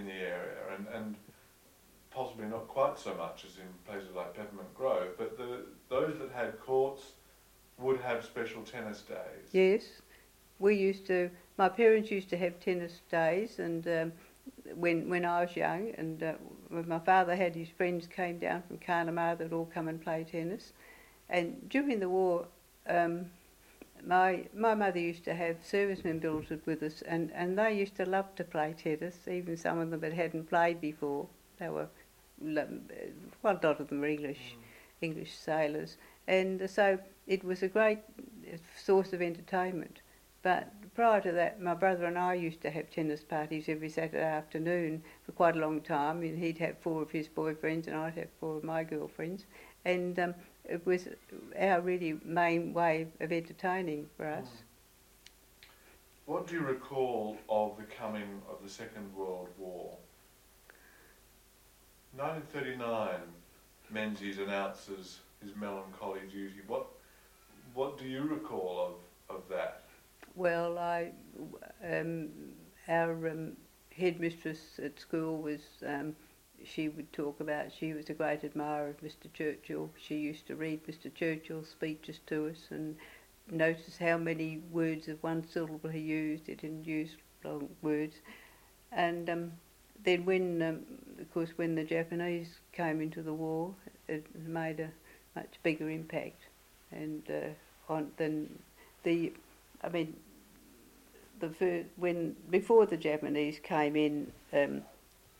in the area, and, and possibly not quite so much as in places like Peppermint Grove, but the, those that had courts would have special tennis days. Yes, we used to. My parents used to have tennis days, and um, when when I was young, and uh, when my father had his friends came down from Carnamah, they'd all come and play tennis. And during the war, um, my my mother used to have servicemen billeted with us, and, and they used to love to play tennis. Even some of them that hadn't played before, they were well, a lot of them were English mm. English sailors, and so it was a great source of entertainment. But prior to that, my brother and I used to have tennis parties every Saturday afternoon for quite a long time. And he'd have four of his boyfriends, and I'd have four of my girlfriends, and um, it was our really main way of entertaining for us. Mm. What do you recall of the coming of the Second World War? 1939, Menzies announces his melancholy duty. What, what do you recall of, of that? Well, I, um, our um, headmistress at school was um, she would talk about she was a great admirer of Mr. Churchill. She used to read Mr. Churchill's speeches to us and notice how many words of one syllable he used. He didn't use long words. And um, then when, um, of course, when the Japanese came into the war, it made a much bigger impact. And uh, on than the, I mean, the first, when before the Japanese came in, um,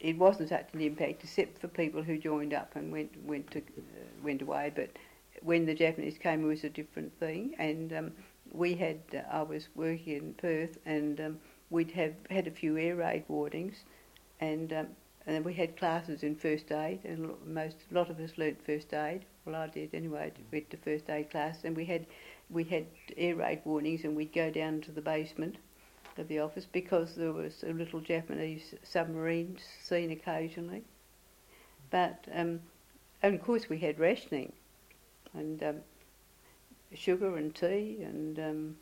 it wasn't such an impact, except for people who joined up and went went to uh, went away. But when the Japanese came, it was a different thing. And um, we had uh, I was working in Perth, and um, we'd have had a few air raid warnings, and um, and then we had classes in first aid, and most a lot of us learnt first aid. Well, I did anyway. Went to first aid class, and we had we had air raid warnings, and we'd go down to the basement of the office because there was a little Japanese submarine seen occasionally. But um, and of course we had rationing, and um, sugar and tea and um,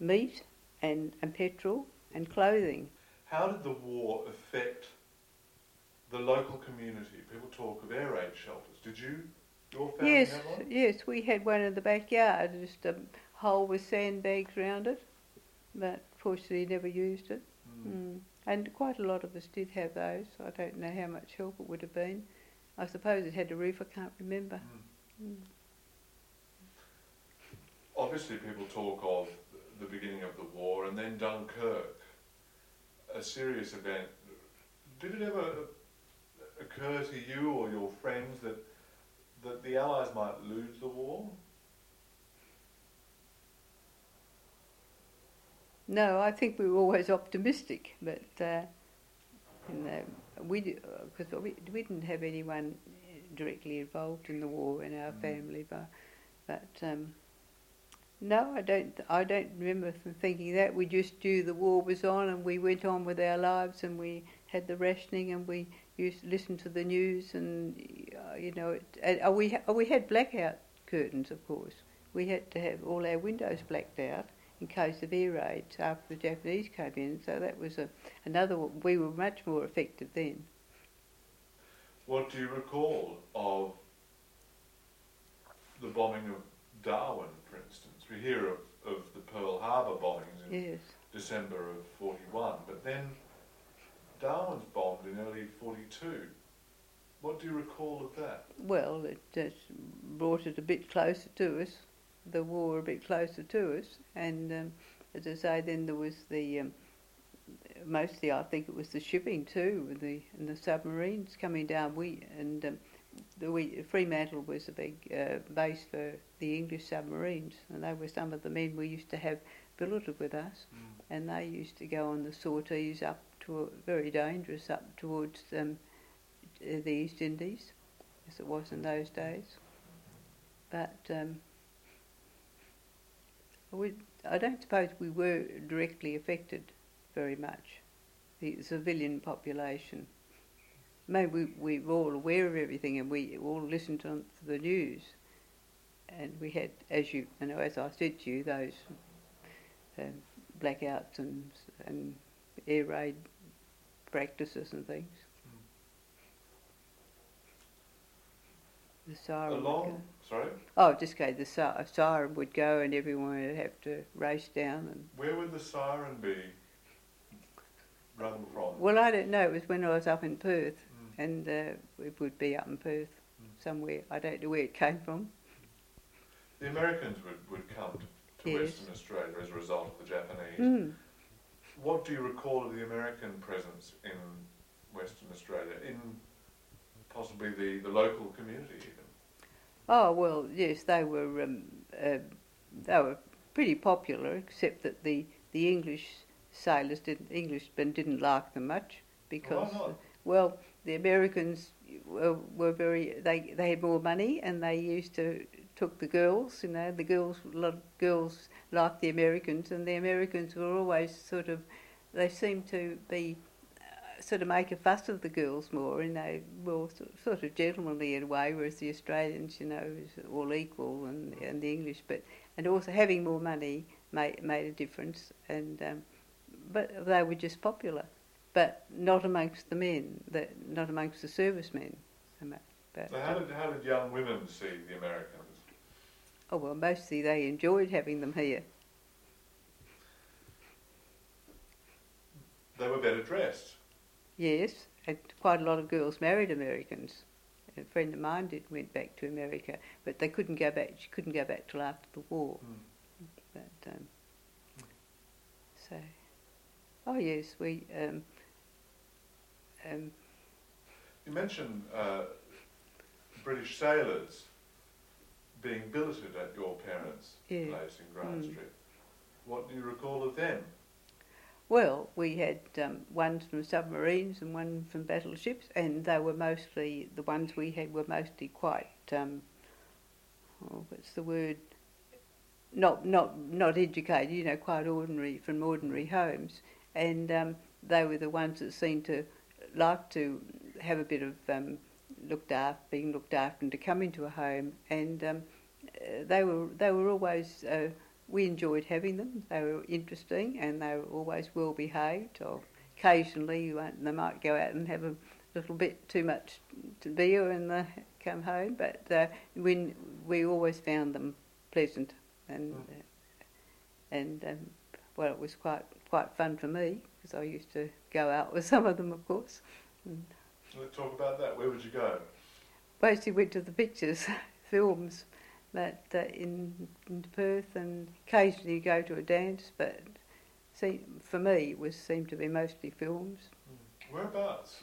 meat and, and petrol and clothing. How did the war affect the local community? People talk of air raid shelters. Did you? Your family yes, have one? yes, we had one in the backyard, just a hole with sandbags round it, but fortunately he never used it. Mm. Mm. And quite a lot of us did have those. I don't know how much help it would have been. I suppose it had a roof, I can't remember. Mm. Obviously, people talk of the beginning of the war and then Dunkirk, a serious event. Did it ever occur to you or your friends that that the Allies might lose the war? No, I think we were always optimistic, but uh, you know, we because we, we didn't have anyone directly involved in the war in our mm. family, but but um, no, I don't. I don't remember thinking that. We just knew the war was on, and we went on with our lives, and we had the rationing, and we used to listen to the news, and uh, you know, it, and, uh, we uh, we had blackout curtains, of course. We had to have all our windows blacked out in case of air raids after the Japanese came in. So that was a, another. We were much more effective then. What do you recall of the bombing of Darwin, for instance? We hear of, of the Pearl Harbor bombings in yes. December of 41, but then Darwin's bombed in early 42. What do you recall of that? Well, it just brought it a bit closer to us the war a bit closer to us. And um, as I say, then there was the um, mostly I think it was the shipping too, the and the submarines coming down. We and um, the we, Fremantle was a big uh, base for the English submarines, and they were some of the men we used to have billeted with us, mm. and they used to go on the sorties up to very dangerous up towards um, the East Indies, as it was in those days. But um, we, I don't suppose we were directly affected very much, the civilian population. Maybe we, we were all aware of everything and we all listened to the news. And we had, as you, you know, as I said to you, those um, blackouts and, and air raid practices and things. The siren would go. Along, sorry, Oh, just go. The si- siren would go, and everyone would have to race down. And where would the siren be rung from? well, I don't know. It was when I was up in Perth, Mm. and uh, it would be up in Perth Mm. somewhere. I don't know where it came from. The Americans would, would come to, to Yes. Western Australia as a result of the Japanese. Mm. What do you recall of the American presence in Western Australia, in possibly the, the local community? Oh well, yes, they were. Um, uh, they were pretty popular, except that the the English sailors didn't Englishmen didn't like them much because well, the Americans were, were very they they had more money and they used to took the girls, you know, the girls a lot of girls liked the Americans and the Americans were always sort of they seemed to be sort of make a fuss of the girls more and they were sort- of gentlemanly in a way, whereas the Australians, you know, was all equal and, and the English, but and also having more money made made a difference and um, but they were just popular but not amongst the men, that not amongst the servicemen so much. But So how did, how did young women see the Americans? oh well, mostly they enjoyed having them here. They were better dressed. Yes, and quite a lot of girls married Americans. A friend of mine did went back to America, but they couldn't go back. She couldn't go back till after the war. Mm. But um, so, oh yes, we um, um, You mentioned uh, British sailors being billeted at your parents' Yeah. place in Grant Mm. Street. What do you recall of them? Well, we had um, ones from submarines and one from battleships, and they were mostly the ones we had were mostly quite um, oh, what's the word? Not not not educated, you know, quite ordinary from ordinary homes, and um, they were the ones that seemed to like to have a bit of um, looked after, being looked after, and to come into a home, and um, uh, they were they were always. Uh, we enjoyed having them. They were interesting and they were always well behaved. Or occasionally they might go out and have a little bit too much to beer and they come home. But uh, when we always found them pleasant and Mm. uh, and um, well, it was quite quite fun for me because I used to go out with some of them, of course. And Let's talk about that. Where would you go? mostly went to the pictures, films, but uh, in, in Perth and occasionally you go to a dance. But see, for me, it was seemed to be mostly films. Whereabouts